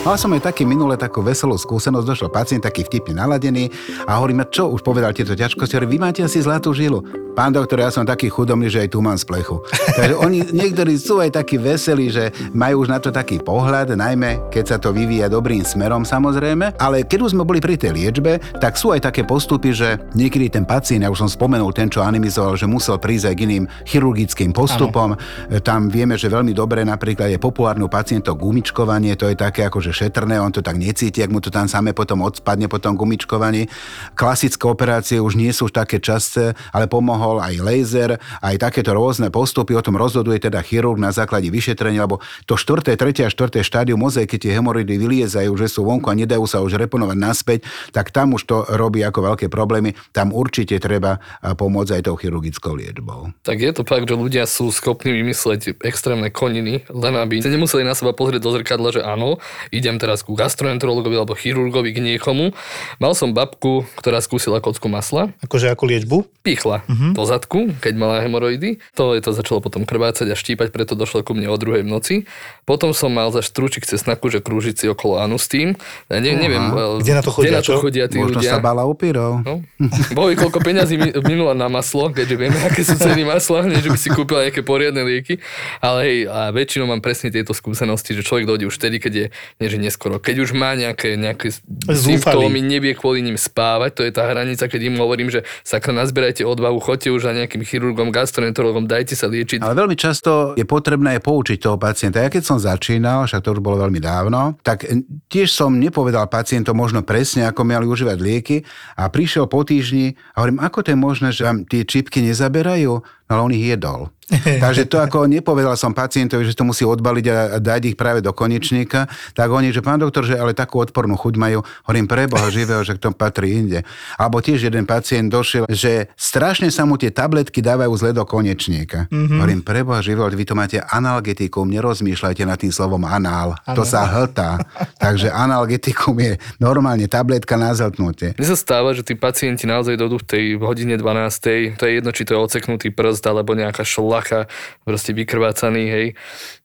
Mal som aj taký minule takú veselú skúsenosť, došiel pacient taký vtipne naladený a hovorí ma, čo už povedal tieto ťažkosti, vy máte asi zlatú žilu. Pán doktor, ja som taký chudomný, že aj tu mám z plechu. Takže oni, niektorí sú aj takí veselí, že majú už na to taký pohľad, najmä keď sa to vyvíja dobrým smerom samozrejme. Ale keď už sme boli pri tej liečbe, tak sú aj také postupy, že niekedy ten pacient, ja už som spomenul ten, čo animizoval, že musel prísť aj k iným chirurgickým postupom. Ano. Tam vieme, že veľmi dobre napríklad je populárne u pacientov gumičkovanie, to je také ako že šetrné, on to tak necíti, ak mu to tam samé potom odspadne po tom gumičkovaní. Klasické operácie už nie sú také časté, ale pomohol aj laser, aj takéto rôzne postupy, o tom rozhoduje teda chirurg na základe vyšetrenia, lebo to 4., 3. a 4. štádium mozaiky, keď tie hemoroidy vyliezajú, že sú vonku a nedajú sa už reponovať naspäť, tak tam už to robí ako veľké problémy. Tam určite treba pomôcť aj tou chirurgickou liečbou. Tak je to fakt, že ľudia sú schopní vymysleť extrémne koniny, len aby nemuseli na seba pozrieť do zrkadla, že áno, idem teraz ku gastroenterologovi alebo chirurgovi k niekomu. Mal som babku, ktorá skúsila kocku masla. Akože ako liečbu? Pichla. Uh-huh mm-hmm. po zadku, keď mala hemoroidy. To je to začalo potom krvácať a štípať, preto došlo ku mne o druhej v noci. Potom som mal za strúčik cesnaku, že krúžiť si okolo anustím. Ja ne, neviem, kde na to chodia, kde na to chodia tí Možno ľudia. sa bala upírov. No. Bohy, koľko peňazí minula na maslo, keďže vieme, aké sú ceny masla, nie, že by si kúpila nejaké poriadne lieky. Ale hej, a väčšinou mám presne tieto skúsenosti, že človek dojde už vtedy, keď je, že neskoro, keď už má nejaké, nejaké symptómy, nevie kvôli ním spávať, to je tá hranica, keď im hovorím, že sakra nazbierajte odvahu, choďte už za nejakým chirurgom, gastroenterologom, dajte sa liečiť. Ale veľmi často je potrebné poučiť toho pacienta. Ja keď som začínal, však to už bolo veľmi dávno, tak tiež som nepovedal pacientom možno presne, ako mali užívať lieky a prišiel po týždni a hovorím, ako to je možné, že vám tie čipky nezaberajú? No ale on ich jedol. Takže to ako nepovedal som pacientovi, že to musí odbaliť a dať ich práve do konečníka, tak oni, že pán doktor, že ale takú odpornú chuť majú, hovorím preboha živého, že k tomu patrí inde. Alebo tiež jeden pacient došiel, že strašne sa mu tie tabletky dávajú zle do konečníka. Mm-hmm. Hovorím preboha živého, vy to máte analgetikum, nerozmýšľajte nad tým slovom anál, ano. to sa hltá. Takže analgetikum je normálne tabletka na zhltnutie. Mne sa stáva, že tí pacienti naozaj dojdú v tej hodine 12. To je jedno, či to je oceknutý prst alebo nejaká šla Valacha, proste vykrvácaný, hej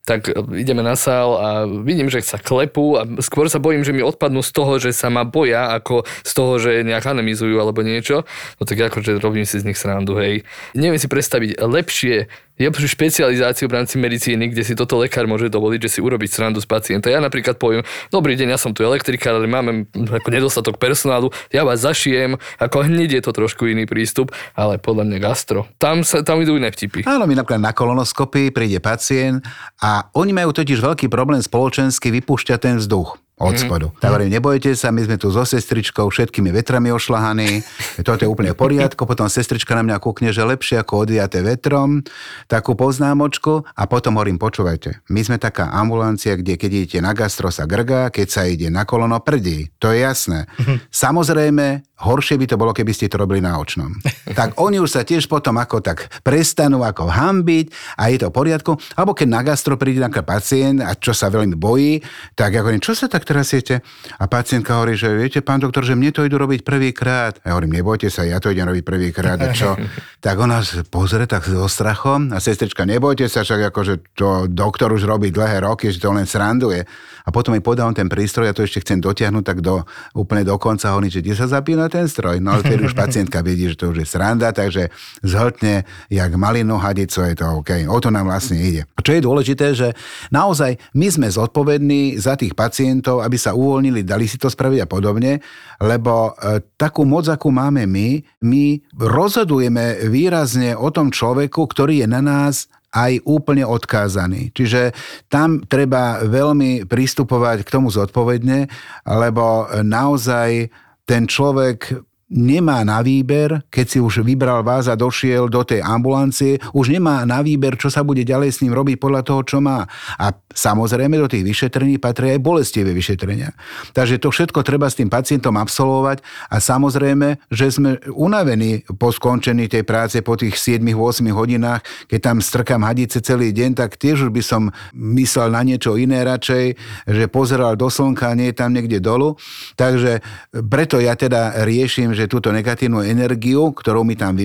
tak ideme na sál a vidím, že sa klepú a skôr sa bojím, že mi odpadnú z toho, že sa ma boja, ako z toho, že nejak anemizujú alebo niečo. No tak akože robím si z nich srandu, hej. Neviem si predstaviť lepšie lepšiu špecializáciu v rámci medicíny, kde si toto lekár môže dovoliť, že si urobiť srandu z pacienta. Ja napríklad poviem, dobrý deň, ja som tu elektrikár, ale máme ako nedostatok personálu, ja vás zašijem, ako hneď je to trošku iný prístup, ale podľa mňa gastro. Tam, sa, tam idú iné vtipy. Áno, my napríklad na kolonoskopii príde pacient a oni majú totiž veľký problém spoločensky vypúšťať ten vzduch od mhm. spodu. Mm. Tak hovorím, nebojte sa, my sme tu so sestričkou, všetkými vetrami ošlahaní, toto je úplne v poriadku, potom sestrička na mňa kúkne, že lepšie ako odviaté vetrom, takú poznámočku a potom hovorím, počúvajte, my sme taká ambulancia, kde keď idete na gastro sa grga, keď sa ide na kolono prdí, to je jasné. Mm. Samozrejme, horšie by to bolo, keby ste to robili na očnom. tak oni už sa tiež potom ako tak prestanú ako hambiť a je to v poriadku. Alebo keď na gastro príde nejaký pacient a čo sa veľmi bojí, tak ako čo sa tak trasiete? A pacientka hovorí, že viete, pán doktor, že mne to idú robiť prvýkrát. Ja hovorím, nebojte sa, ja to idem robiť prvýkrát. A čo? tak ona pozrie tak so strachom a sestrička, nebojte sa, však akože to doktor už robí dlhé roky, že to len sranduje. A potom mi podal ten prístroj, ja to ešte chcem dotiahnuť tak do, úplne do konca, hovorí, že kde sa zapína ten stroj. No ale už pacientka vidí, že to už je sranda, takže zhltne jak malinu hadico, je to OK. O to nám vlastne ide. A čo je dôležité, že naozaj my sme zodpovední za tých pacientov, štátov, aby sa uvoľnili, dali si to spraviť a podobne, lebo e, takú moc, akú máme my, my rozhodujeme výrazne o tom človeku, ktorý je na nás aj úplne odkázaný. Čiže tam treba veľmi pristupovať k tomu zodpovedne, lebo naozaj ten človek nemá na výber, keď si už vybral vás a došiel do tej ambulancie, už nemá na výber, čo sa bude ďalej s ním robiť podľa toho, čo má. A samozrejme do tých vyšetrení patrí aj bolestivé vyšetrenia. Takže to všetko treba s tým pacientom absolvovať a samozrejme, že sme unavení po skončení tej práce po tých 7-8 hodinách, keď tam strkám hadice celý deň, tak tiež už by som myslel na niečo iné radšej, že pozeral do slnka, nie je tam niekde dolu. Takže preto ja teda riešim, že túto negatívnu energiu, ktorú mi tam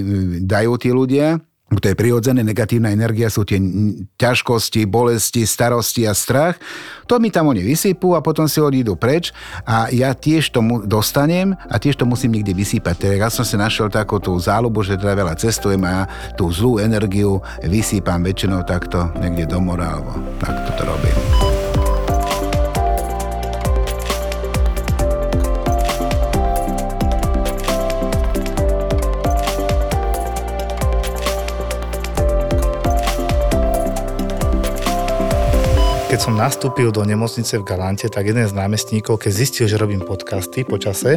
dajú tí ľudia, to je prirodzené, negatívna energia sú tie ťažkosti, bolesti, starosti a strach. To mi tam oni vysypú a potom si odídu preč a ja tiež to dostanem a tiež to musím niekde vysypať. Teda ja som si našiel takú tú záľubu, že teda veľa cestujem a tú zlú energiu vysýpam väčšinou takto niekde do mora alebo takto to robím. Keď som nastúpil do nemocnice v Galante, tak jeden z námestníkov, keď zistil, že robím podcasty počase,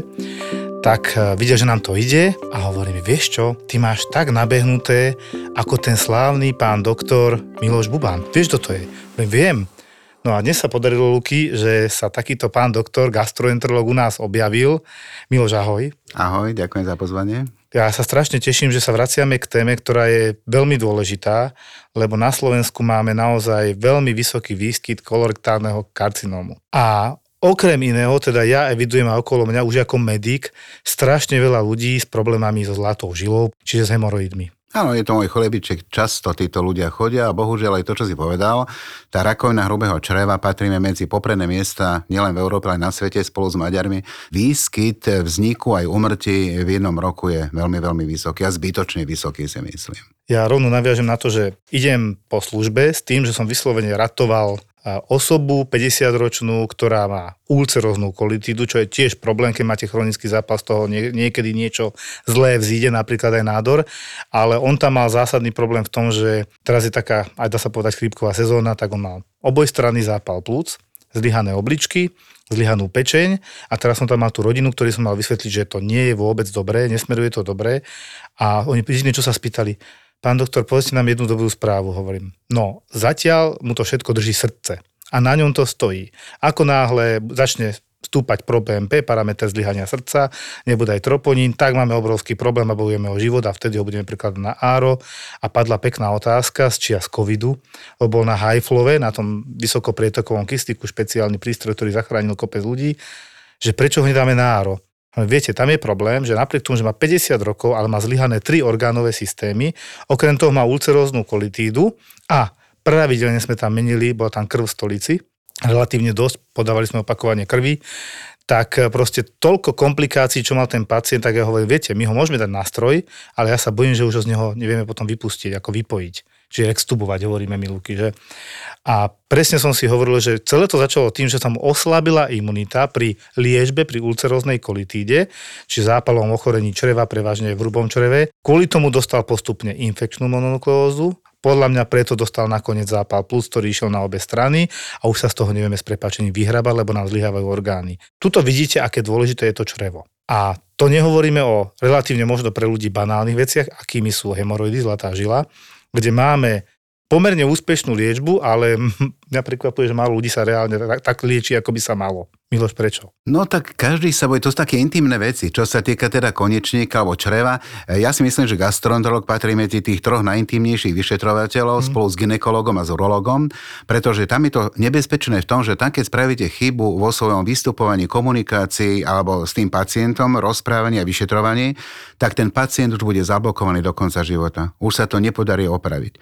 tak eh, videl, že nám to ide a hovorí mi, vieš čo, ty máš tak nabehnuté ako ten slávny pán doktor Miloš Buban. Vieš, kto to je? Viem. No a dnes sa podarilo, Luky, že sa takýto pán doktor, gastroenterolog u nás objavil. Miloš, ahoj. Ahoj, ďakujem za pozvanie. Ja sa strašne teším, že sa vraciame k téme, ktorá je veľmi dôležitá, lebo na Slovensku máme naozaj veľmi vysoký výskyt kolorektálneho karcinómu. A okrem iného, teda ja evidujem a okolo mňa už ako medic strašne veľa ľudí s problémami so zlatou žilou, čiže s hemoroidmi. Áno, je to môj chlebiček, často títo ľudia chodia a bohužiaľ aj to, čo si povedal, tá rakovina hrubého čreva patríme medzi popredné miesta nielen v Európe, ale na svete spolu s Maďarmi. Výskyt vzniku aj umrtí v jednom roku je veľmi, veľmi vysoký a zbytočne vysoký si myslím. Ja rovno naviažem na to, že idem po službe s tým, že som vyslovene ratoval osobu 50-ročnú, ktorá má ulceróznu kolitídu, čo je tiež problém, keď máte chronický zápas, toho niekedy niečo zlé vzíde, napríklad aj nádor, ale on tam mal zásadný problém v tom, že teraz je taká, aj dá sa povedať, chrípková sezóna, tak on mal obojstranný zápal plúc, zlyhané obličky, zlyhanú pečeň a teraz som tam mal tú rodinu, ktorý som mal vysvetliť, že to nie je vôbec dobré, nesmeruje to dobré. A oni jediné, čo sa spýtali, pán doktor, povedzte nám jednu dobrú správu, hovorím. No, zatiaľ mu to všetko drží srdce a na ňom to stojí. Ako náhle začne stúpať pro PMP, parameter zlyhania srdca, nebude aj troponín, tak máme obrovský problém a bojujeme o život a vtedy ho budeme prikladať na áro. A padla pekná otázka z čia z covidu, lebo bol na hajflove, na tom vysokoprietokovom kystiku, špeciálny prístroj, ktorý zachránil kopec ľudí, že prečo ho nedáme na áro. Viete, tam je problém, že napriek tomu, že má 50 rokov, ale má zlyhané tri orgánové systémy, okrem toho má ulceróznu kolitídu a pravidelne sme tam menili, bola tam krv v stolici, relatívne dosť, podávali sme opakovanie krvi, tak proste toľko komplikácií, čo mal ten pacient, tak ja hovorím, viete, my ho môžeme dať nástroj, ale ja sa bojím, že už ho z neho nevieme potom vypustiť, ako vypojiť. Čiže extubovať, hovoríme my Luky, že? A presne som si hovoril, že celé to začalo tým, že sa mu oslabila imunita pri liežbe, pri ulceróznej kolitíde, či zápalom ochorení čreva, prevažne v hrubom čreve. Kvôli tomu dostal postupne infekčnú mononukleózu, podľa mňa preto dostal nakoniec zápal plus, ktorý išiel na obe strany a už sa z toho nevieme s prepačením vyhrabať, lebo nám zlyhávajú orgány. Tuto vidíte, aké dôležité je to črevo. A to nehovoríme o relatívne možno pre ľudí banálnych veciach, akými sú hemoroidy, zlatá žila, kde máme pomerne úspešnú liečbu, ale mňa prekvapuje, že málo ľudí sa reálne tak, tak lieči, ako by sa malo. Miloš, prečo? No tak každý sa bojí, to sú také intimné veci, čo sa týka teda konečníka alebo čreva. Ja si myslím, že gastroenterolog patrí medzi tých troch najintimnejších vyšetrovateľov mm. spolu s ginekologom a s urologom, pretože tam je to nebezpečné v tom, že tam, keď spravíte chybu vo svojom vystupovaní, komunikácii alebo s tým pacientom, rozprávaní a vyšetrovaní, tak ten pacient už bude zablokovaný do konca života. Už sa to nepodarí opraviť.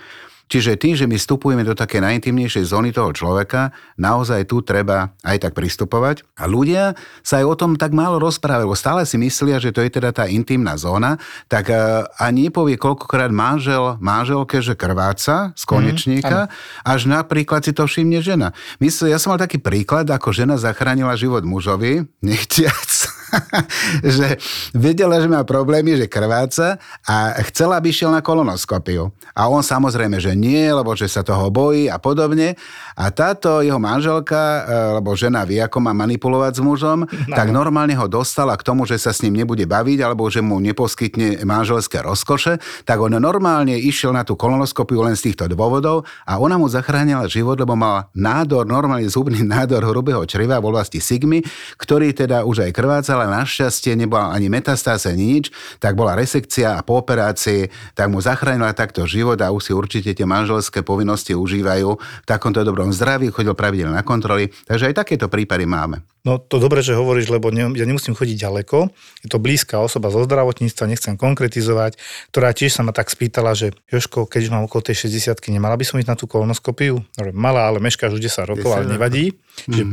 Čiže tým, že my vstupujeme do také najintimnejšej zóny toho človeka, naozaj tu treba aj tak pristupovať. A ľudia sa aj o tom tak málo rozprávajú, stále si myslia, že to je teda tá intimná zóna, tak e, ani nepovie koľkokrát manžel, manželke, že krváca z konečníka, mm, až napríklad si to všimne žena. Myslím, ja som mal taký príklad, ako žena zachránila život mužovi, nechtiac že vedela, že má problémy, že krváca a chcela, aby šiel na kolonoskopiu. A on samozrejme, že nie, lebo že sa toho bojí a podobne. A táto jeho manželka, e, lebo žena vie, ako má manipulovať s mužom, no. tak normálne ho dostala k tomu, že sa s ním nebude baviť, alebo že mu neposkytne manželské rozkoše, tak on normálne išiel na tú kolonoskopiu len z týchto dôvodov a ona mu zachránila život, lebo mal nádor, normálny zubný nádor hrubého čreva v oblasti sigmy, ktorý teda už aj krvácal, ale našťastie nebola ani metastáza, ani nič, tak bola resekcia a po operácii, tak mu zachránila takto život a už si určite tie manželské povinnosti užívajú v takomto dobrom zdraví, chodil pravidelne na kontroly, takže aj takéto prípady máme. No to dobre, že hovoríš, lebo ne, ja nemusím chodiť ďaleko. Je to blízka osoba zo zdravotníctva, nechcem konkretizovať, ktorá tiež sa ma tak spýtala, že Joško, keď mám okolo tej 60 nemala by som ísť na tú kolonoskopiu? Mala, ale meškáš už 10 rokov, 10 ale nevadí. Mm-hmm. Že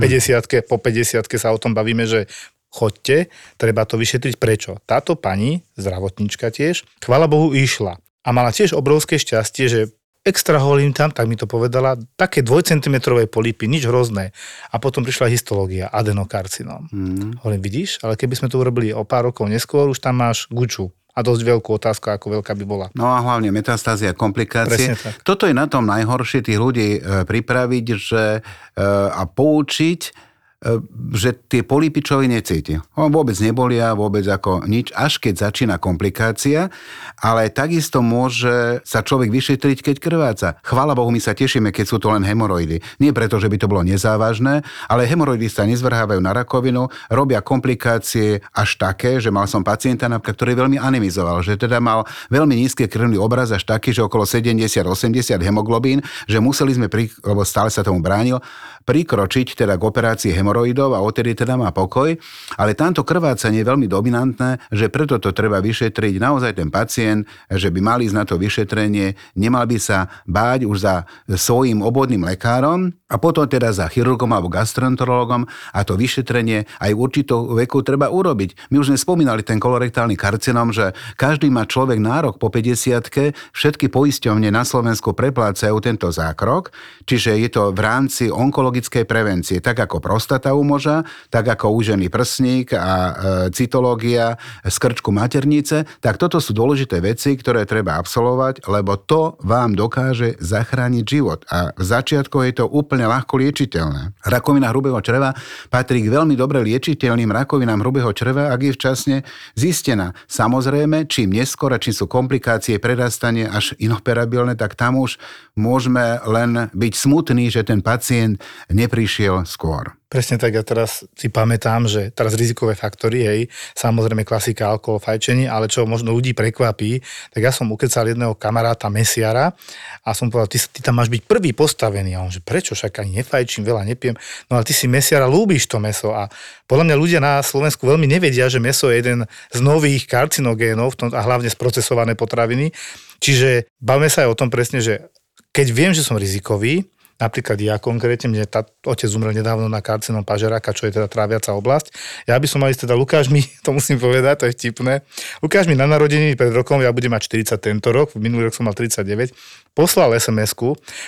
50 po 50 sa o tom bavíme, že chodte, treba to vyšetriť. Prečo? Táto pani, zdravotníčka tiež, chvala Bohu, išla. A mala tiež obrovské šťastie, že extra holím tam, tak mi to povedala, také dvojcentimetrové polipy, nič hrozné. A potom prišla histológia, adenokarcinom. Mm. Hovorím, vidíš, ale keby sme to urobili o pár rokov neskôr, už tam máš guču a dosť veľkú otázku, ako veľká by bola. No a hlavne metastázia, komplikácie. Toto je na tom najhoršie tých ľudí e, pripraviť že, e, a poučiť, že tie polipy necíti. On vôbec nebolia, vôbec ako nič, až keď začína komplikácia, ale takisto môže sa človek vyšetriť, keď krváca. Chvála Bohu, my sa tešíme, keď sú to len hemoroidy. Nie preto, že by to bolo nezávažné, ale hemoroidy sa nezvrhávajú na rakovinu, robia komplikácie až také, že mal som pacienta, napríklad, ktorý veľmi anemizoval, že teda mal veľmi nízky krvný obraz až taký, že okolo 70-80 hemoglobín, že museli sme, pri, lebo stále sa tomu bránil, prikročiť teda k operácii hemoroidov a odtedy teda má pokoj. Ale tamto krvácanie je veľmi dominantné, že preto to treba vyšetriť naozaj ten pacient, že by mali ísť na to vyšetrenie, nemal by sa báť už za svojim obvodným lekárom a potom teda za chirurgom alebo gastroenterologom a to vyšetrenie aj v určitou veku treba urobiť. My už sme spomínali ten kolorektálny karcinom, že každý má človek nárok po 50 všetky poisťovne na Slovensku preplácajú tento zákrok, čiže je to v rámci onkologickej prevencie, tak ako prostata u moža, tak ako úžený prsník a e, cytológia z krčku maternice, tak toto sú dôležité veci, ktoré treba absolvovať, lebo to vám dokáže zachrániť život. A v začiatku je to úplne ľahko liečiteľné. Rakovina hrubého čreva patrí k veľmi dobre liečiteľným rakovinám hrubého čreva, ak je včasne zistená. Samozrejme, čím neskôr, čím sú komplikácie, prerastanie až inoperabilné, tak tam už môžeme len byť smutní, že ten pacient neprišiel skôr. Presne tak, ja teraz si pamätám, že teraz rizikové faktory, hej, samozrejme klasika, alkohol, fajčenie, ale čo možno ľudí prekvapí, tak ja som ukecal jedného kamaráta mesiara a som povedal, ty, ty tam máš byť prvý postavený. A on, že prečo, však ani nefajčím, veľa nepiem. No ale ty si mesiara, ľúbiš to meso a podľa mňa ľudia na Slovensku veľmi nevedia, že meso je jeden z nových karcinogénov a hlavne sprocesované potraviny. Čiže bavme sa aj o tom presne, že keď viem, že som rizikový, Napríklad ja konkrétne, mne tá, otec umrel nedávno na karcinom pažeráka, čo je teda tráviaca oblasť. Ja by som mal ísť teda, Lukáš mi, to musím povedať, to je vtipné. Lukáš mi na narodení pred rokom, ja budem mať 40 tento rok, minulý rok som mal 39, poslal sms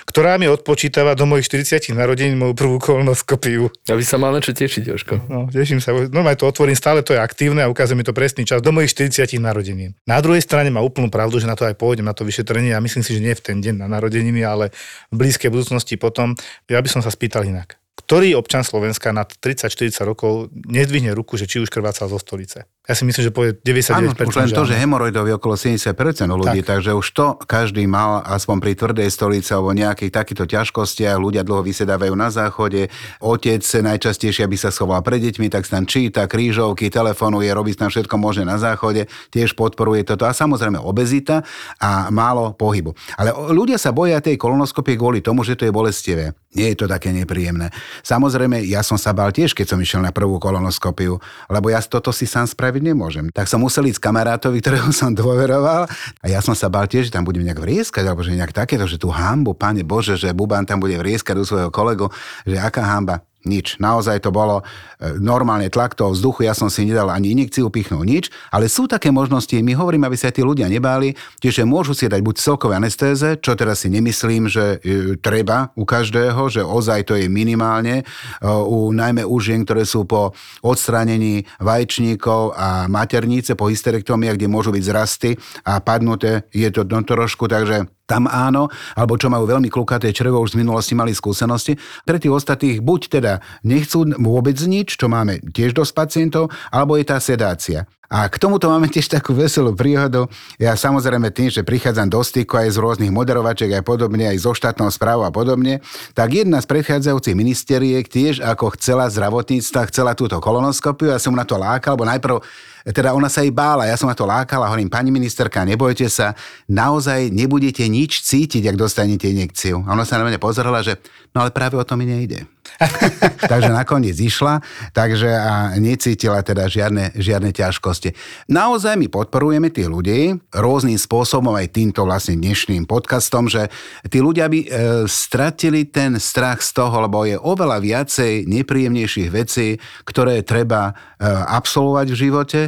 ktorá mi odpočítava do mojich 40 narodení moju prvú kolonoskopiu. Aby sa mal na čo tešiť, Jožko. No, teším sa. Normálne to otvorím, stále to je aktívne a ukazuje mi to presný čas do mojich 40 narodení. Na druhej strane má úplnú pravdu, že na to aj pôjdem, na to vyšetrenie. Ja myslím si, že nie v ten deň na narodeniny, ale v blízkej budúcnosti potom. Ja by som sa spýtal inak ktorý občan Slovenska nad 30-40 rokov nedvihne ruku, že či už krvácal zo stolice. Ja si myslím, že povie 99%. Áno, už len to, že hemoroidov je okolo 70% u ľudí, tak. takže už to každý mal aspoň pri tvrdej stolici alebo nejakých takýchto ťažkostiach. Ľudia dlho vysedávajú na záchode. Otec najčastejšie, aby sa schoval pred deťmi, tak tam číta krížovky, telefonuje, robí tam všetko možné na záchode. Tiež podporuje toto. A samozrejme obezita a málo pohybu. Ale ľudia sa boja tej kolonoskopie kvôli tomu, že to je bolestivé. Nie je to také nepríjemné. Samozrejme, ja som sa bál tiež, keď som išiel na prvú kolonoskopiu, lebo ja toto si sám spraviť spraviť nemôžem. Tak som musel ísť kamarátovi, ktorého som dôveroval a ja som sa bal tiež, že tam budem nejak vrieskať, alebo že nejak takéto, že tú hambu, pane Bože, že Buban tam bude vrieskať u svojho kolegu, že aká hamba. Nič. Naozaj to bolo e, normálne tlak toho vzduchu, ja som si nedal ani injekciu, pichnul nič, ale sú také možnosti, my hovoríme, aby sa tí ľudia nebáli, tiež môžu si dať buď celkové anestéze, čo teraz si nemyslím, že e, treba u každého, že ozaj to je minimálne, e, u, najmä u žien, ktoré sú po odstránení vajčníkov a maternice, po hysterektomii, kde môžu byť zrasty a padnuté, je to trošku, takže tam áno, alebo čo majú veľmi klukaté črevo, už z minulosti mali skúsenosti. Pre tých ostatných buď teda nechcú vôbec nič, čo máme tiež dosť pacientov, alebo je tá sedácia. A k tomuto máme tiež takú veselú príhodu. Ja samozrejme tým, že prichádzam do styku aj z rôznych moderovačiek a podobne, aj zo štátnou správou a podobne, tak jedna z predchádzajúcich ministeriek tiež ako chcela zdravotníctva, chcela túto kolonoskopiu, ja som na to lákal, lebo najprv teda ona sa jej bála, ja som na to lákala, hovorím, pani ministerka, nebojte sa, naozaj nebudete nič cítiť, ak dostanete injekciu. A ona sa na mňa pozerala, že no ale práve o tom mi nejde. takže nakoniec išla, takže a necítila teda žiadne, žiadne ťažkosti. Naozaj my podporujeme tí ľudí rôznym spôsobom, aj týmto vlastne dnešným podcastom, že tí ľudia by e, stratili ten strach z toho, lebo je oveľa viacej nepríjemnejších vecí, ktoré treba e, absolvovať v živote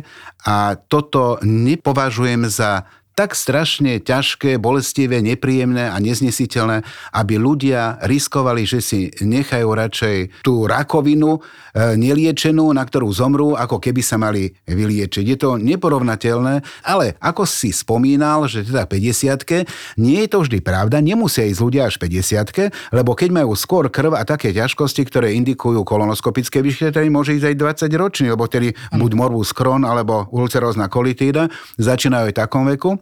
a toto nepovažujem za tak strašne ťažké, bolestivé, nepríjemné a neznesiteľné, aby ľudia riskovali, že si nechajú radšej tú rakovinu e, neliečenú, na ktorú zomrú, ako keby sa mali vyliečiť. Je to neporovnateľné, ale ako si spomínal, že teda 50 nie je to vždy pravda, nemusia ísť ľudia až 50 lebo keď majú skôr krv a také ťažkosti, ktoré indikujú kolonoskopické vyšetrenie, môže ísť aj 20 ročný, lebo tedy buď morbus Crohn alebo ulcerózna kolitída začínajú aj v takom veku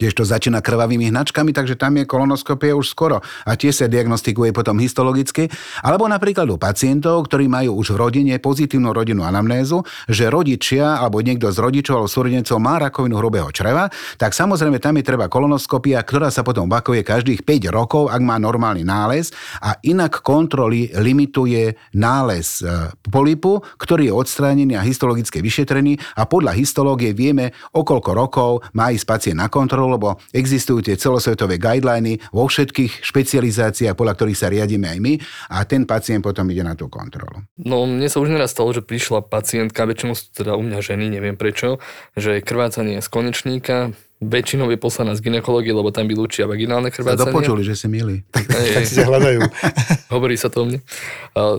tiež to začína krvavými hnačkami, takže tam je kolonoskopia už skoro. A tie sa diagnostikuje potom histologicky. Alebo napríklad u pacientov, ktorí majú už v rodine pozitívnu rodinnú anamnézu, že rodičia alebo niekto z rodičov alebo súrodencov má rakovinu hrubého čreva, tak samozrejme tam je treba kolonoskopia, ktorá sa potom bakuje každých 5 rokov, ak má normálny nález. A inak kontroly limituje nález e, polipu, ktorý je odstránený a histologické vyšetrený. A podľa histológie vieme, o koľko rokov má ísť pacient na kontrolu lebo existujú tie celosvetové guideliny vo všetkých špecializáciách, podľa ktorých sa riadíme aj my a ten pacient potom ide na tú kontrolu. No mne sa už neraz stalo, že prišla pacientka, väčšinou sú teda u mňa ženy, neviem prečo, že krvácanie z konečníka, väčšinou je poslaná z ginekológie, lebo tam vylúčia vaginálne krvácanie. Dopočuli, že si milí. Tak, tak si hľadajú. Hovorí sa to o mne.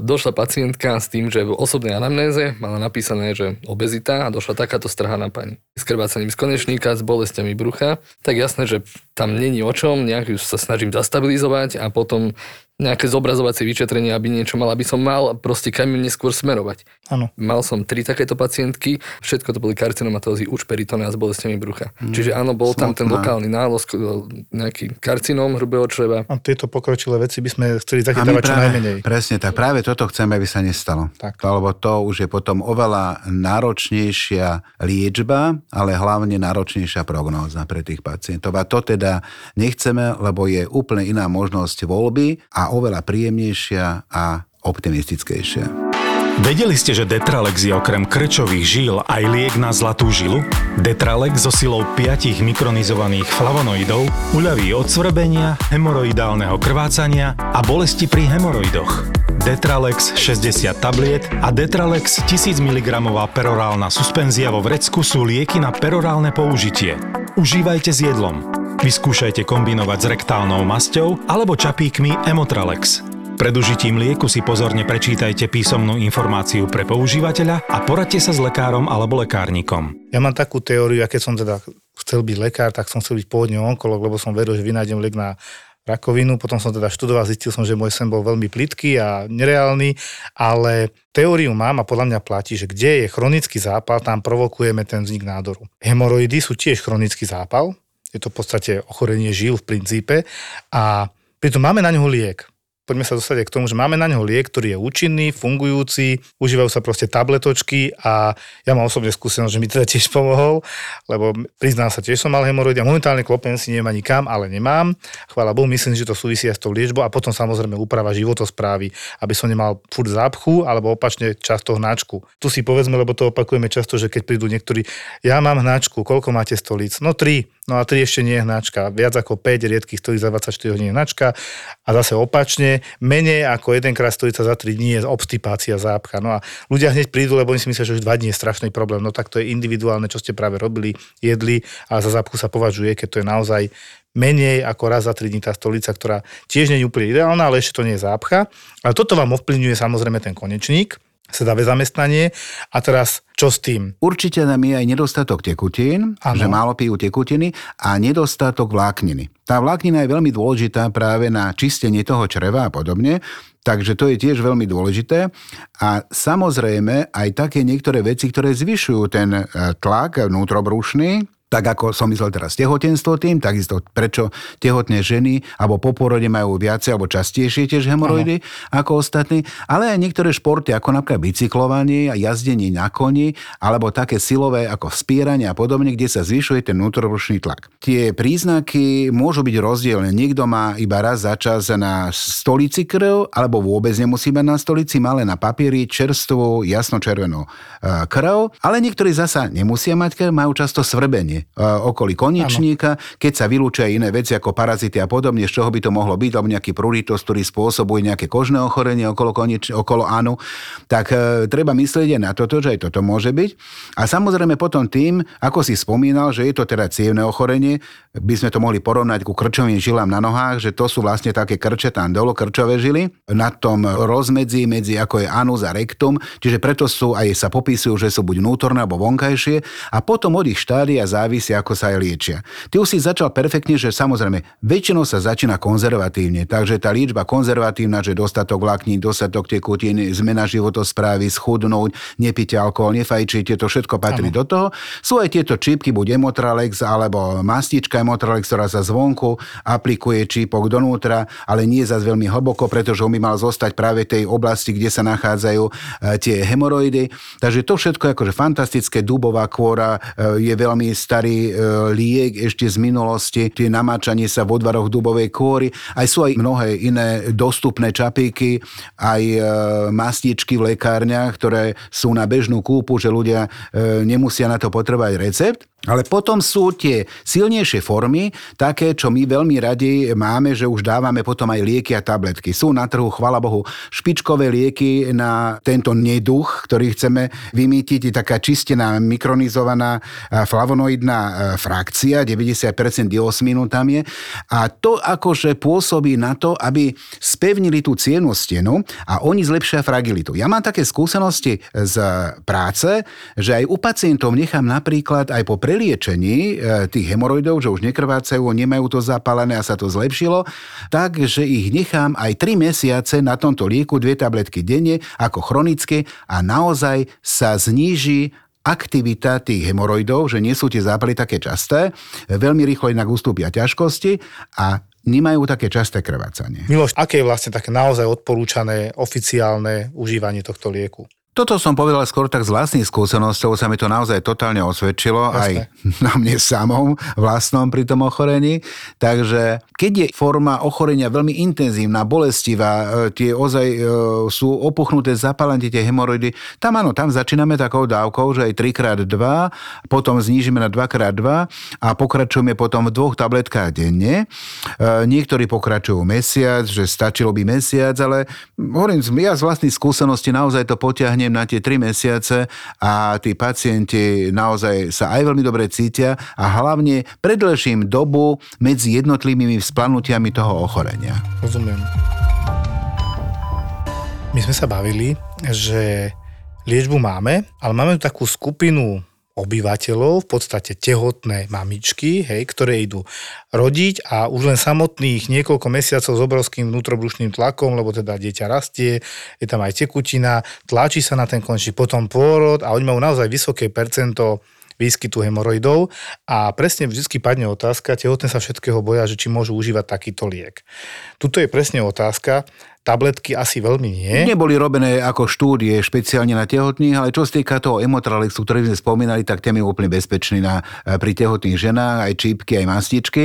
Došla pacientka s tým, že v osobnej anamnéze mala napísané, že obezita a došla takáto strhaná pani. S krvácaním z konečníka, s bolestiami brucha. Tak jasné, že tam není o čom, nejak ju sa snažím zastabilizovať a potom nejaké zobrazovacie vyšetrenie, aby niečo mal, aby som mal proste kam neskôr smerovať. Áno. Mal som tri takéto pacientky, všetko to boli karcinomatózy už peritone a s bolestiami brucha. Mm. Čiže áno, bol Smutná. tam ten lokálny nálos, nejaký karcinóm hrubého čreva. A tieto pokročilé veci by sme chceli zachytávať čo najmenej. Presne tak, práve toto chceme, aby sa nestalo. Tak. Lebo to už je potom oveľa náročnejšia liečba, ale hlavne náročnejšia prognóza pre tých pacientov. A to teda nechceme, lebo je úplne iná možnosť voľby a oveľa príjemnejšia a optimistickejšia. Vedeli ste, že Detralex je okrem krčových žíl aj liek na zlatú žilu? Detralex so silou 5 mikronizovaných flavonoidov uľaví od svrbenia, hemoroidálneho krvácania a bolesti pri hemoroidoch. Detralex 60 tabliet a Detralex 1000 mg perorálna suspenzia vo vrecku sú lieky na perorálne použitie. Užívajte s jedlom. Vyskúšajte kombinovať s rektálnou masťou alebo čapíkmi Emotralex. Pred užitím lieku si pozorne prečítajte písomnú informáciu pre používateľa a poradte sa s lekárom alebo lekárnikom. Ja mám takú teóriu, a keď som teda chcel byť lekár, tak som chcel byť pôvodne onkolog, lebo som veril, že vynájdem liek na rakovinu, potom som teda študoval, zistil som, že môj sen bol veľmi plitký a nereálny, ale teóriu mám a podľa mňa platí, že kde je chronický zápal, tam provokujeme ten vznik nádoru. Hemoroidy sú tiež chronický zápal, je to v podstate ochorenie žil v princípe a pritom máme na ňo liek poďme sa dostať k tomu, že máme na neho liek, ktorý je účinný, fungujúci, užívajú sa proste tabletočky a ja mám osobne skúsenosť, že mi teda tiež pomohol, lebo priznám sa, tiež som mal hemoroidy a momentálne klopen si neviem ani kam, ale nemám. Chvála Bohu, myslím, že to súvisí aj s tou liečbou a potom samozrejme úprava životosprávy, aby som nemal furt zápchu alebo opačne často hnačku. Tu si povedzme, lebo to opakujeme často, že keď prídu niektorí, ja mám hnačku, koľko máte stolíc? No tri. No a 3 ešte nie je hnačka. Viac ako 5 riedkých stojí za 24 hodín hnačka. A zase opačne, menej ako jedenkrát stojica za 3 dní je obstipácia, zápcha. No a ľudia hneď prídu, lebo oni si myslia, že už 2 dní je strašný problém. No tak to je individuálne, čo ste práve robili, jedli a za zápchu sa považuje, keď to je naozaj menej ako raz za 3 dní tá stolica, ktorá tiež nie je úplne ideálna, ale ešte to nie je zápcha. Ale toto vám ovplyvňuje samozrejme ten konečník, sedavé zamestnanie. A teraz čo s tým? Určite nám je aj nedostatok tekutín, ano. že málo pijú tekutiny a nedostatok vlákniny. Tá vláknina je veľmi dôležitá práve na čistenie toho čreva a podobne, takže to je tiež veľmi dôležité. A samozrejme aj také niektoré veci, ktoré zvyšujú ten e, tlak vnútrobrušný, tak ako som myslel teraz tehotenstvo tým, takisto prečo tehotné ženy alebo po porode majú viacej alebo častejšie tiež hemoroidy Aha. ako ostatní, ale aj niektoré športy ako napríklad bicyklovanie a jazdenie na koni alebo také silové ako spieranie a podobne, kde sa zvyšuje ten vnútorobrušný tlak. Tie príznaky môžu byť rozdielne. Niekto má iba raz za čas na stolici krv alebo vôbec nemusí mať na stolici, má len na papieri čerstvú jasnočervenú e, krv, ale niektorí zasa nemusia mať krv, majú často svrbenie okolí koniečníka, ano. keď sa vylúčia iné veci ako parazity a podobne, z čoho by to mohlo byť, alebo nejaký pruritos, ktorý spôsobuje nejaké kožné ochorenie okolo, konieč, okolo ánu, tak e, treba myslieť aj na toto, že aj toto môže byť. A samozrejme potom tým, ako si spomínal, že je to teda cievne ochorenie, by sme to mohli porovnať ku krčovým žilám na nohách, že to sú vlastne také krče tam dolo, krčové žily, na tom rozmedzi medzi ako je anus a rektum, čiže preto sú aj sa popisujú, že sú buď vnútorné alebo vonkajšie a potom od ich štádia závisí závisí, ako sa aj liečia. Ty už si začal perfektne, že samozrejme väčšinou sa začína konzervatívne, takže tá liečba konzervatívna, že dostatok vlákní, dostatok tekutín, zmena životosprávy, schudnúť, nepíte alkohol, nefajčíte, to všetko patrí ano. do toho. Sú aj tieto čipky, buď Emotralex alebo mastička Emotralex, ktorá sa zvonku aplikuje čípok donútra, ale nie zase veľmi hlboko, pretože on by mal zostať práve tej oblasti, kde sa nachádzajú e, tie hemoroidy. Takže to všetko je akože fantastické, dubová kôra e, je veľmi stará starý e, liek ešte z minulosti, tie namáčanie sa v odvaroch dubovej kôry. Aj sú aj mnohé iné dostupné čapíky, aj e, mastičky v lekárniach, ktoré sú na bežnú kúpu, že ľudia e, nemusia na to potrebovať recept. Ale potom sú tie silnejšie formy, také, čo my veľmi radi máme, že už dávame potom aj lieky a tabletky. Sú na trhu, chvala Bohu, špičkové lieky na tento neduch, ktorý chceme vymýtiť, taká čistená mikronizovaná flavonoidná frakcia, 90% diosmínu tam je. A to akože pôsobí na to, aby spevnili tú cievnú stenu a oni zlepšia fragilitu. Ja mám také skúsenosti z práce, že aj u pacientov nechám napríklad aj po preliečení e, tých hemoroidov, že už nekrvácajú, nemajú to zapálené a sa to zlepšilo, takže ich nechám aj 3 mesiace na tomto lieku, dve tabletky denne ako chronické a naozaj sa zníži aktivita tých hemoroidov, že nie sú tie zápaly také časté, veľmi rýchlo inak ustúpia ťažkosti a nemajú také časté krvácanie. Miloš, aké je vlastne také naozaj odporúčané oficiálne užívanie tohto lieku? Toto som povedal skôr tak z vlastných skúseností, sa mi to naozaj totálne osvedčilo, Jasne. aj na mne samom vlastnom pri tom ochorení. Takže keď je forma ochorenia veľmi intenzívna, bolestivá, e, tie ozaj e, sú opuchnuté, zapálené tie hemoroidy, tam áno, tam začíname takou dávkou, že aj 3x2, potom znížime na 2x2 a pokračujeme potom v dvoch tabletkách denne. E, niektorí pokračujú mesiac, že stačilo by mesiac, ale hovorím, ja z vlastných skúseností naozaj to potiahnem dotiahnem na tie 3 mesiace a tí pacienti naozaj sa aj veľmi dobre cítia a hlavne predlžím dobu medzi jednotlivými vzplanutiami toho ochorenia. Rozumiem. My sme sa bavili, že liečbu máme, ale máme tu takú skupinu obyvateľov, v podstate tehotné mamičky, hej, ktoré idú rodiť a už len samotných niekoľko mesiacov s obrovským vnútrobrušným tlakom, lebo teda dieťa rastie, je tam aj tekutina, tlačí sa na ten končí, potom pôrod a oni majú naozaj vysoké percento výskytu hemoroidov a presne vždy padne otázka, tehotné sa všetkého boja, že či môžu užívať takýto liek. Tuto je presne otázka, tabletky asi veľmi nie. Neboli robené ako štúdie špeciálne na tehotných, ale čo sa týka toho emotralexu, ktorý sme spomínali, tak ten je úplne bezpečný na, e, pri tehotných ženách, aj čípky, aj mastičky.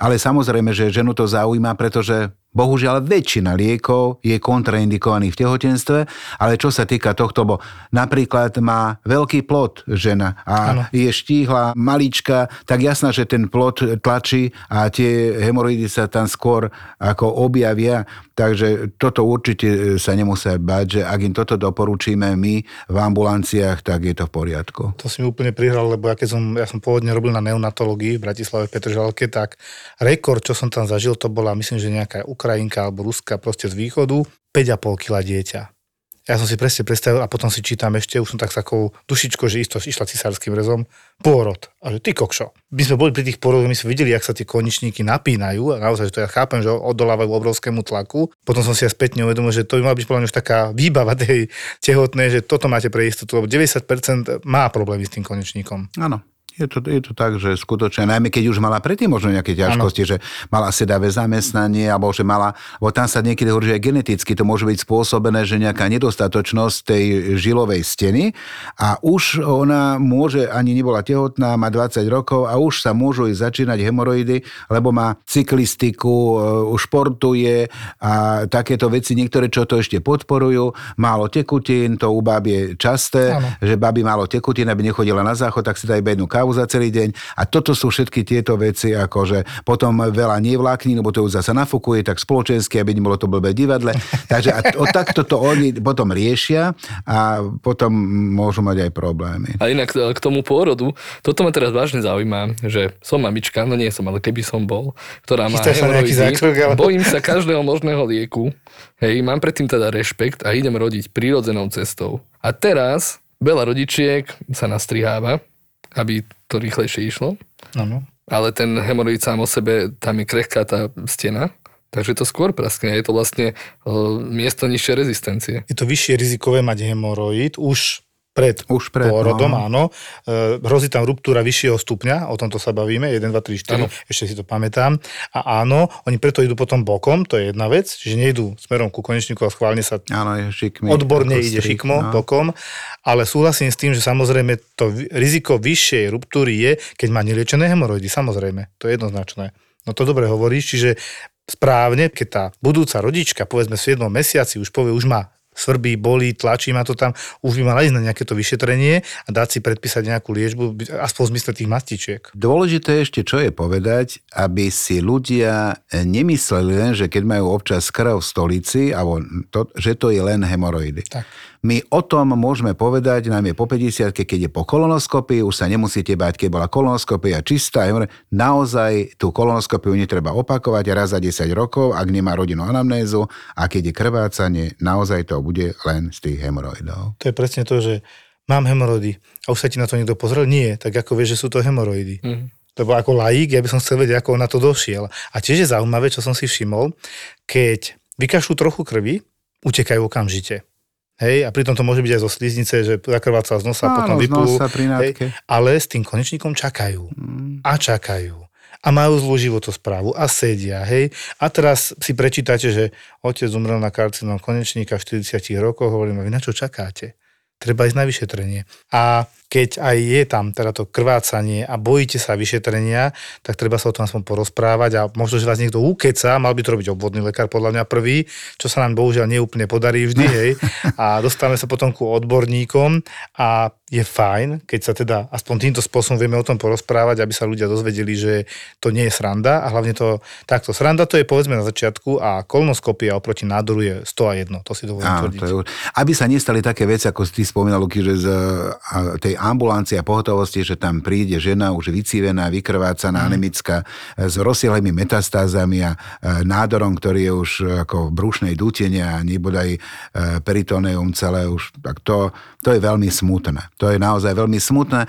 Ale samozrejme, že ženu to zaujíma, pretože Bohužiaľ, väčšina liekov je kontraindikovaných v tehotenstve, ale čo sa týka tohto, bo napríklad má veľký plod žena a ano. je štíhla, malička, tak jasná, že ten plod tlačí a tie hemoroidy sa tam skôr ako objavia. Takže toto určite sa nemusia bať, že ak im toto doporučíme my v ambulanciách, tak je to v poriadku. To si mi úplne prihral, lebo ja keď som, ja som pôvodne robil na neonatológii v Bratislave Petržalke, tak rekord, čo som tam zažil, to bola myslím, že nejaká Ukrajinka alebo Ruska proste z východu, 5,5 kg dieťa. Ja som si presne predstavil a potom si čítam ešte, už som tak takou dušičkou, že isto išla cisárským rezom, pôrod. A že ty kokšo. My sme boli pri tých pôrodoch, my sme videli, jak sa tie koničníky napínajú a naozaj, že to ja chápem, že odolávajú obrovskému tlaku. Potom som si ja spätne uvedomil, že to by mala byť podľa už taká výbava tej tehotnej, že toto máte pre istotu, lebo 90% má problémy s tým konečníkom. Áno. Je to, je to tak, že skutočne, najmä keď už mala predtým možno nejaké ťažkosti, ano. že mala sedavé zamestnanie, alebo že mala, bo tam sa niekedy hovorí, že geneticky to môže byť spôsobené, že nejaká nedostatočnosť tej žilovej steny a už ona môže, ani nebola tehotná, má 20 rokov a už sa môžu ísť začínať hemoroidy, lebo má cyklistiku, e, športuje a takéto veci, niektoré čo to ešte podporujú, málo tekutín, to u báb je časté, ano. že baby málo tekutín, aby nechodila na záchod, tak si dá iba jednu kávu za celý deň. A toto sú všetky tieto veci, akože potom veľa nevlákní, lebo to už zase nafúkuje, tak spoločensky, aby nebolo to blbé divadle. Takže a o takto to oni potom riešia a potom môžu mať aj problémy. A inak k tomu pôrodu, toto ma teraz vážne zaujíma, že som mamička, no nie som, ale keby som bol, ktorá má hemoroidy, ale... bojím sa každého možného lieku, hej, mám predtým teda rešpekt a idem rodiť prírodzenou cestou. A teraz veľa rodičiek sa nastriháva, aby to rýchlejšie išlo. Ano. Ale ten hemoroid sám o sebe, tam je krehká tá stena, takže to skôr praskne. Je to vlastne uh, miesto nižšej rezistencie. Je to vyššie rizikové mať hemoroid už pred, Už pred pôrodom, no. áno. E, hrozí tam ruptúra vyššieho stupňa, o tomto sa bavíme, 1, 2, 3, 4, ano. ešte si to pamätám. A áno, oni preto idú potom bokom, to je jedna vec, čiže nejdú smerom ku konečníku a schválne sa áno, je šikmi, odborne ide strik, šikmo no. bokom, ale súhlasím s tým, že samozrejme to riziko vyššej ruptúry je, keď má neliečené hemoroidy, samozrejme, to je jednoznačné. No to dobre hovoríš, čiže správne, keď tá budúca rodička, povedzme v 7 mesiaci, už povie, už má svrbí, bolí, tlačí ma to tam, už by mala ísť na nejaké to vyšetrenie a dať si predpísať nejakú liečbu, aspoň v zmysle tých mastičiek. Dôležité ešte, čo je povedať, aby si ľudia nemysleli len, že keď majú občas krv v stolici, alebo to, že to je len hemoroidy. Tak. My o tom môžeme povedať, najmä po 50 keď je po kolonoskopii, už sa nemusíte báť, keď bola kolonoskopia čistá. Naozaj tú kolonoskopiu netreba opakovať raz za 10 rokov, ak nemá rodinu anamnézu a keď je krvácanie, naozaj to bude len z tých hemoroidov. To je presne to, že mám hemoroidy a už sa ti na to niekto pozrel? Nie, tak ako vieš, že sú to hemoroidy. Mm. Lebo ako laik, ja by som chcel vedieť, ako on na to došiel. A tiež je zaujímavé, čo som si všimol, keď vykašľú trochu krvi, utekajú okamžite. Hej, a pritom to môže byť aj zo sliznice, že zakrváca z nosa, Áno, potom vyplú. Hej, ale s tým konečníkom čakajú. Mm. A čakajú. A majú zlú životosprávu a sedia, hej. A teraz si prečítate, že otec umrel na karcinom konečníka v 40 rokoch, hovorím, vy na čo čakáte? Treba ísť na vyšetrenie. A keď aj je tam teda to krvácanie a bojíte sa vyšetrenia, tak treba sa o tom aspoň porozprávať a možno, že vás niekto ukeca, mal by to robiť obvodný lekár podľa mňa prvý, čo sa nám bohužiaľ neúplne podarí vždy, hej. A dostávame sa potom ku odborníkom a je fajn, keď sa teda aspoň týmto spôsobom vieme o tom porozprávať, aby sa ľudia dozvedeli, že to nie je sranda a hlavne to takto. Sranda to je povedzme na začiatku a kolonoskopia oproti nádoru je 100 a 1, to si dovolím tvrdiť. Je, aby sa nestali také veci, ako si ty spomínal, Luky, že z tej ambulancia pohotovosti, že tam príde žena už vycivená, vykrvácaná, mm. anemická, s rozsiahlými metastázami a e, nádorom, ktorý je už ako v brušnej dútene a nebodaj e, peritoneum celé už, tak to, to je veľmi smutné. To je naozaj veľmi smutné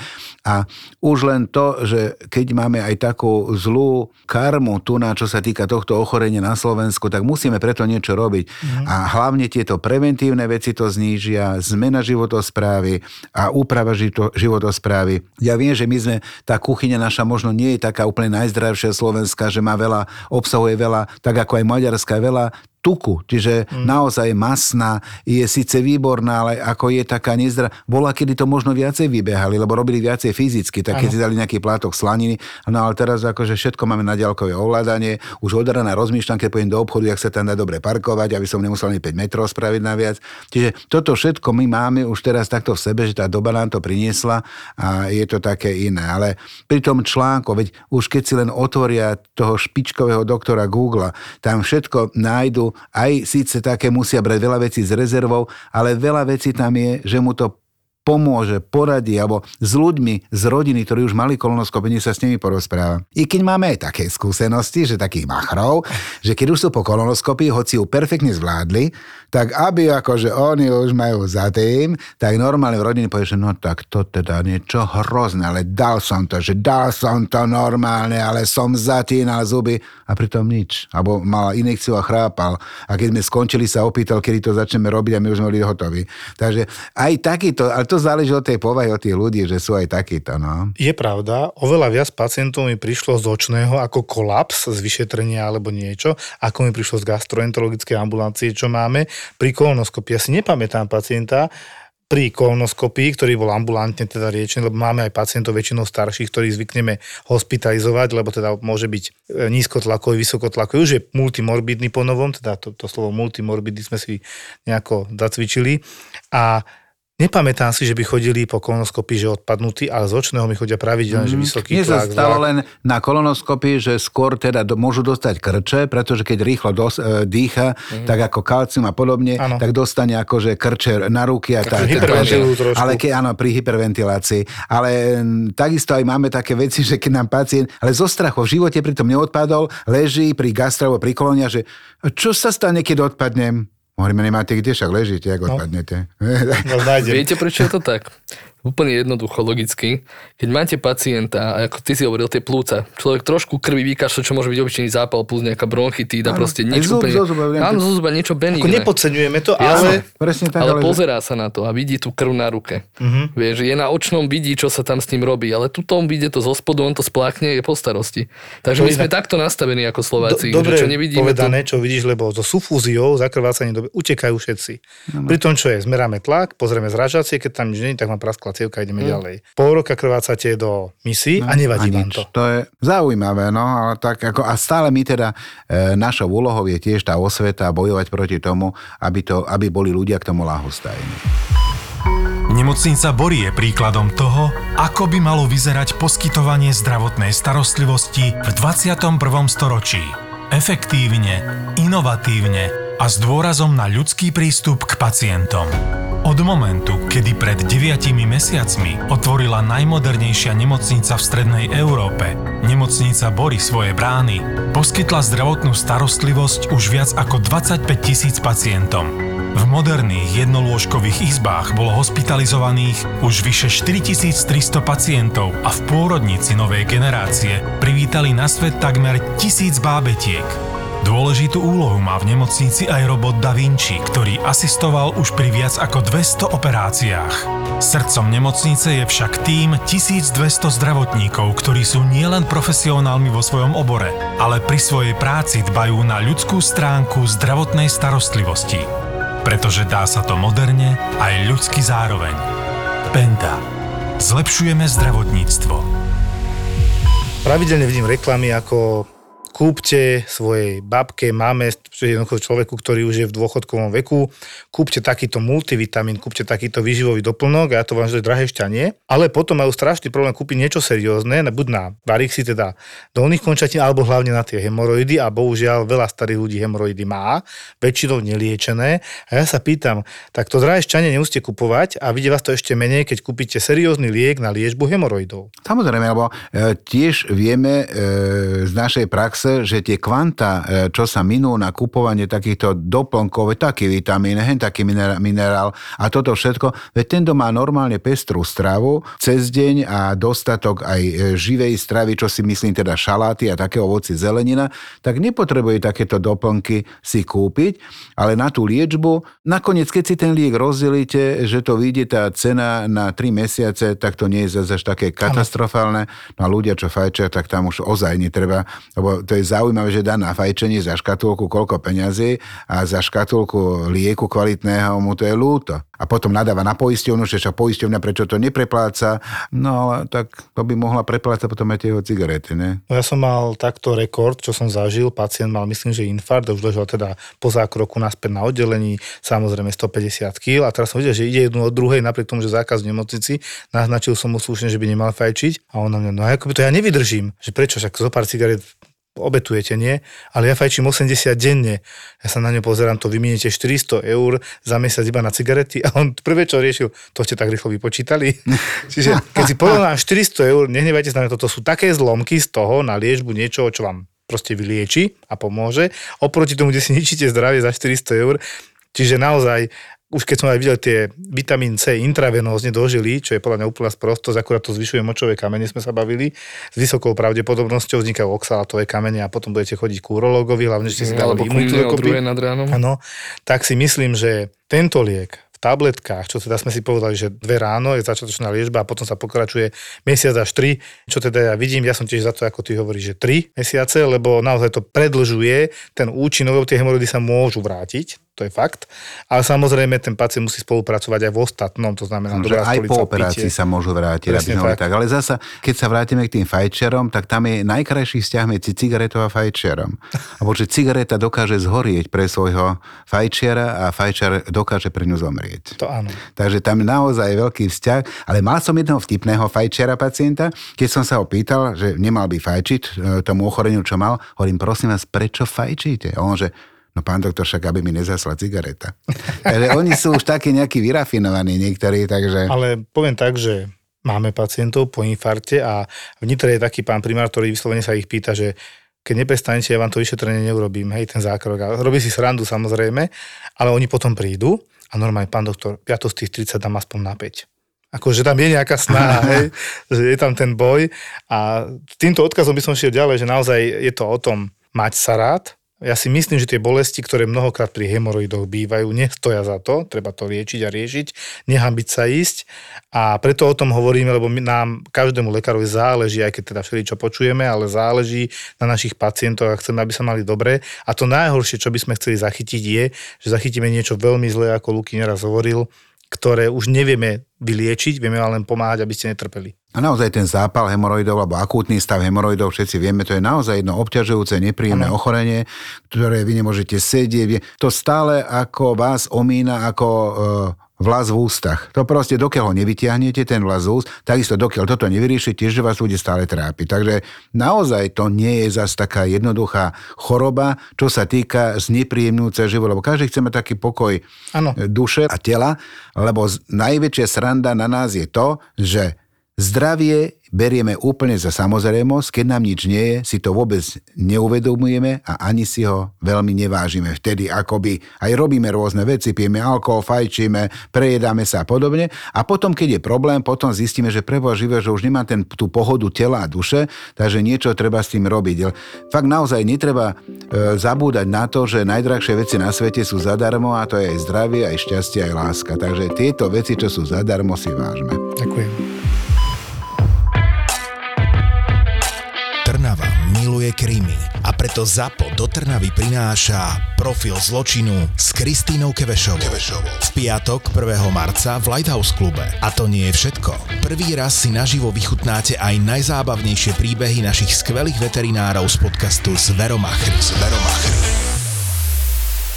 a už len to, že keď máme aj takú zlú karmu tu na čo sa týka tohto ochorenia na Slovensku, tak musíme preto niečo robiť. Mm. A hlavne tieto preventívne veci to znížia, zmena životosprávy a úprava životosprávy. Ja viem, že my sme, tá kuchyňa naša možno nie je taká úplne najzdravšia slovenská, že má veľa, obsahuje veľa, tak ako aj maďarská veľa tuku, čiže mm. naozaj masná, je síce výborná, ale ako je taká nezdra. Bola, kedy to možno viacej vybehali, lebo robili viacej fyzicky, tak keď si dali nejaký plátok slaniny, no ale teraz akože všetko máme na ďalkové ovládanie, už od rána rozmýšľam, keď pôjdem do obchodu, jak sa tam dá dobre parkovať, aby som nemusel ani 5 metrov spraviť naviac. Čiže toto všetko my máme už teraz takto v sebe, že tá doba nám to priniesla a je to také iné. Ale pri tom článku, veď už keď si len otvoria toho špičkového doktora Google, tam všetko nájdu, aj síce také musia brať veľa vecí s rezervou, ale veľa vecí tam je, že mu to pomôže, poradí, alebo s ľuďmi z rodiny, ktorí už mali kolonoskopenie, sa s nimi porozpráva. I keď máme aj také skúsenosti, že takých machrov, že keď už sú po kolonoskopii, hoci ju perfektne zvládli, tak aby akože oni už majú za tým, tak normálne v rodine povie, že no tak to teda niečo hrozné, ale dal som to, že dal som to normálne, ale som zatínal zuby a pritom nič. Alebo mal inekciu a chrápal. A keď sme skončili, sa opýtal, kedy to začneme robiť a my už sme boli hotoví. Takže aj takýto, ale to záleží od tej povahy, od tých ľudí, že sú aj takíto. No. Je pravda, oveľa viac pacientov mi prišlo z očného ako kolaps z vyšetrenia alebo niečo, ako mi prišlo z gastroenterologickej ambulancie, čo máme pri kolonoskopii. Si nepamätám pacienta, pri kolonoskopii, ktorý bol ambulantne teda riečený, lebo máme aj pacientov väčšinou starších, ktorých zvykneme hospitalizovať, lebo teda môže byť e, nízkotlakový, vysokotlakový, už je multimorbidný ponovom, teda to, to slovo multimorbidný sme si nejako zacvičili. A Nepamätám si, že by chodili po kolonoskopii, že odpadnutí, ale z očného mi chodia pravidelne, mm. že vysoký Mne tlak. sa stalo len na kolonoskopii, že skôr teda do, môžu dostať krče, pretože keď rýchlo dos, e, dýcha, mm. tak ako kalcium a podobne, ano. tak dostane akože krče na ruky. A tak, tak, ale keď, áno, pri hyperventilácii. Ale takisto aj máme také veci, že keď nám pacient, ale zo strachu v živote pritom neodpadol, leží pri gastrovo pri kolonia, že čo sa stane, keď odpadnem? Hovoríme, nemáte kde, však ležíte, ako no. odpadnete. No, Viete, prečo je to tak? Úplne jednoducho, logicky. Keď máte pacienta, ako ty si hovoril, tie plúca, človek trošku krvi vykašľa, čo môže byť obyčajný zápal plus nejaká bronchitída, áno, proste zub, úplne... Áno, zo zuba, niečo benigné. Ako nepodceňujeme to, ale... Presne tak, ale, ale pozerá sa na to a vidí tú krv na ruke. Uh-huh. Vieš, je na očnom, vidí, čo sa tam s ním robí, ale tu tom vidie to zo spodu, on to splákne, je po starosti. Takže my sme takto nastavení ako Slováci. Do, dobre čo nevidíme povedané, to... čo vidíš, lebo so sufúziou, zakrvácaním dobe, utekajú všetci. Pri tom, čo je, zmeráme tlak, pozrieme zražacie, keď tam nič nie tak má praskla cievka, ideme mm. ďalej. Pol roka krvácate do misi no, a nevadí vám to. To je zaujímavé, no, ale tak ako, a stále my teda, e, našou úlohou je tiež tá osveta bojovať proti tomu, aby, to, aby boli ľudia k tomu lahostajní. Nemocnica Bory je príkladom toho, ako by malo vyzerať poskytovanie zdravotnej starostlivosti v 21. storočí. Efektívne, inovatívne a s dôrazom na ľudský prístup k pacientom. Od momentu, kedy pred 9 mesiacmi otvorila najmodernejšia nemocnica v strednej Európe, nemocnica Bory svoje brány, poskytla zdravotnú starostlivosť už viac ako 25 tisíc pacientom. V moderných jednolôžkových izbách bolo hospitalizovaných už vyše 4300 pacientov a v pôrodnici novej generácie privítali na svet takmer tisíc bábetiek. Dôležitú úlohu má v nemocnici aj robot Da Vinci, ktorý asistoval už pri viac ako 200 operáciách. Srdcom nemocnice je však tým 1200 zdravotníkov, ktorí sú nielen profesionálmi vo svojom obore, ale pri svojej práci dbajú na ľudskú stránku zdravotnej starostlivosti. Pretože dá sa to moderne aj ľudsky zároveň. Penta. Zlepšujeme zdravotníctvo. Pravidelne vidím reklamy ako kúpte svojej babke, máme, jednoducho človeku, ktorý už je v dôchodkovom veku, kúpte takýto multivitamín, kúpte takýto výživový doplnok a ja to vám, že drahé šťanie, ale potom majú strašný problém kúpiť niečo seriózne, buď na varixy, teda dolných končatín, alebo hlavne na tie hemoroidy a bohužiaľ veľa starých ľudí hemoroidy má, väčšinou neliečené. A ja sa pýtam, tak to drahé šťanie nemusíte kupovať a vidie vás to ešte menej, keď kúpite seriózny liek na liečbu hemoroidov. Samozrejme, lebo e, tiež vieme e, z našej praxe, praxe, že tie kvanta, e, čo sa minú na kupovanie takýchto doplnkov, taký vitamín, hen taký minerál a toto všetko, veď ten má normálne pestrú stravu cez deň a dostatok aj e, živej stravy, čo si myslím teda šaláty a také ovoci zelenina, tak nepotrebuje takéto doplnky si kúpiť, ale na tú liečbu, nakoniec keď si ten liek rozdelíte, že to vyjde tá cena na 3 mesiace, tak to nie je zase také katastrofálne. No a ľudia, čo fajčia, tak tam už ozaj netreba, lebo to je zaujímavé, že dá na fajčenie za škatulku koľko peňazí a za škatulku lieku kvalitného mu to je lúto. A potom nadáva na poisťovnu, že však poisťovňa prečo to neprepláca. No ale tak to by mohla preplácať potom aj tie jeho cigarety, ne? No ja som mal takto rekord, čo som zažil. Pacient mal, myslím, že infarkt, už ležal teda po zákroku naspäť na oddelení, samozrejme 150 kg. A teraz som videl, že ide jednu od druhej, napriek tomu, že zákaz v nemocnici. Naznačil som mu slušne, že by nemal fajčiť. A on na mňa, no ako by to ja nevydržím. Že prečo, však zo pár cigaret obetujete, nie? Ale ja fajčím 80 denne. Ja sa na ňo pozerám, to vyminiete 400 eur za mesiac iba na cigarety a on prvé, čo riešil, to ste tak rýchlo vypočítali. Čiže keď si porovnám 400 eur, nehnevajte sa na toto sú také zlomky z toho na liečbu niečoho, čo vám proste vylieči a pomôže, oproti tomu, kde si ničíte zdravie za 400 eur. Čiže naozaj už keď som aj videl tie vitamín C intravenózne dožili, čo je podľa mňa úplná sprostosť, akurát to zvyšuje močové kamene, sme sa bavili, s vysokou pravdepodobnosťou vznikajú oxalatové kamene a potom budete chodiť k urológovi, hlavne, že ste si dali imunitu dokopy. nad ránom. Áno, tak si myslím, že tento liek v tabletkách, čo teda sme si povedali, že dve ráno je začiatočná liečba a potom sa pokračuje mesiac až tri, čo teda ja vidím, ja som tiež za to, ako ty hovoríš, že tri mesiace, lebo naozaj to predlžuje ten účinok, lebo tie hemoroidy sa môžu vrátiť, to je fakt. Ale samozrejme, ten pacient musí spolupracovať aj v ostatnom, to znamená, že aj po operácii pitie. sa môžu vrátiť. Aby tak. Ale zasa, keď sa vrátime k tým fajčerom, tak tam je najkrajší vzťah medzi cigaretou a fajčerom. Lebo že cigareta dokáže zhorieť pre svojho fajčiara a fajčar dokáže pre ňu zomrieť. To áno. Takže tam naozaj je veľký vzťah. Ale mal som jedného vtipného fajčiara pacienta, keď som sa ho pýtal, že nemal by fajčiť e, tomu ochoreniu, čo mal, hovorím, prosím vás, prečo fajčíte? A on, že No pán doktor, však aby mi nezasla cigareta. takže oni sú už takí nejakí vyrafinovaní niektorí, takže... Ale poviem tak, že máme pacientov po infarte a v Nitre je taký pán primár, ktorý vyslovene sa ich pýta, že keď neprestanete, ja vám to vyšetrenie neurobím, hej, ten zákrok. A robí si srandu samozrejme, ale oni potom prídu a normálne, pán doktor, ja to z tých 30 dám aspoň na 5 akože tam je nejaká snaha, hej, že je tam ten boj a týmto odkazom by som šiel ďalej, že naozaj je to o tom mať sa rád, ja si myslím, že tie bolesti, ktoré mnohokrát pri hemoroidoch bývajú, nestoja za to, treba to liečiť a riešiť, nehambiť sa ísť. A preto o tom hovoríme, lebo my, nám každému lekárovi záleží, aj keď teda čo počujeme, ale záleží na našich pacientoch a chceme, aby sa mali dobre. A to najhoršie, čo by sme chceli zachytiť je, že zachytíme niečo veľmi zlé, ako Luky neraz hovoril, ktoré už nevieme vyliečiť, vieme len pomáhať, aby ste netrpeli. A naozaj ten zápal hemoroidov alebo akútny stav hemoroidov, všetci vieme, to je naozaj jedno obťažujúce, nepríjemné ano. ochorenie, ktoré vy nemôžete sedieť. To stále ako vás omína ako e, vlas v ústach. To proste, dokiaľ ho nevytiahnete, ten vlas z úst, takisto dokiaľ toto nevyriešite, že vás bude stále trápiť. Takže naozaj to nie je zas taká jednoduchá choroba, čo sa týka znepríjemnúce život, lebo každý chce mať taký pokoj ano. duše a tela, lebo najväčšia sranda na nás je to, že zdravie berieme úplne za samozrejmosť, keď nám nič nie je, si to vôbec neuvedomujeme a ani si ho veľmi nevážime. Vtedy akoby aj robíme rôzne veci, pijeme alkohol, fajčíme, prejedáme sa a podobne. A potom, keď je problém, potom zistíme, že prebo živé, že už nemá ten, tú pohodu tela a duše, takže niečo treba s tým robiť. Fakt naozaj netreba e, zabúdať na to, že najdrahšie veci na svete sú zadarmo a to je aj zdravie, aj šťastie, aj láska. Takže tieto veci, čo sú zadarmo, si vážme. Ďakujem. Miluje krímy a preto ZAPO do Trnavy prináša profil zločinu s Kristínou Kevešovou. Kevešovou. V piatok 1. marca v Lighthouse klube. A to nie je všetko. Prvý raz si naživo vychutnáte aj najzábavnejšie príbehy našich skvelých veterinárov z podcastu Zveromachry. Zveromachry.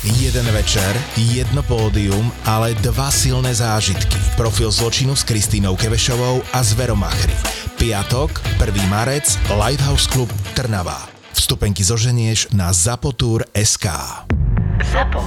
Jeden večer, jedno pódium, ale dva silné zážitky. Profil zločinu s Kristínou Kevešovou a Zveromachry. Piatok, 1. marec, Lighthouse Club Trnava. Vstupenky zoženieš na zapotur.sk. Zapo.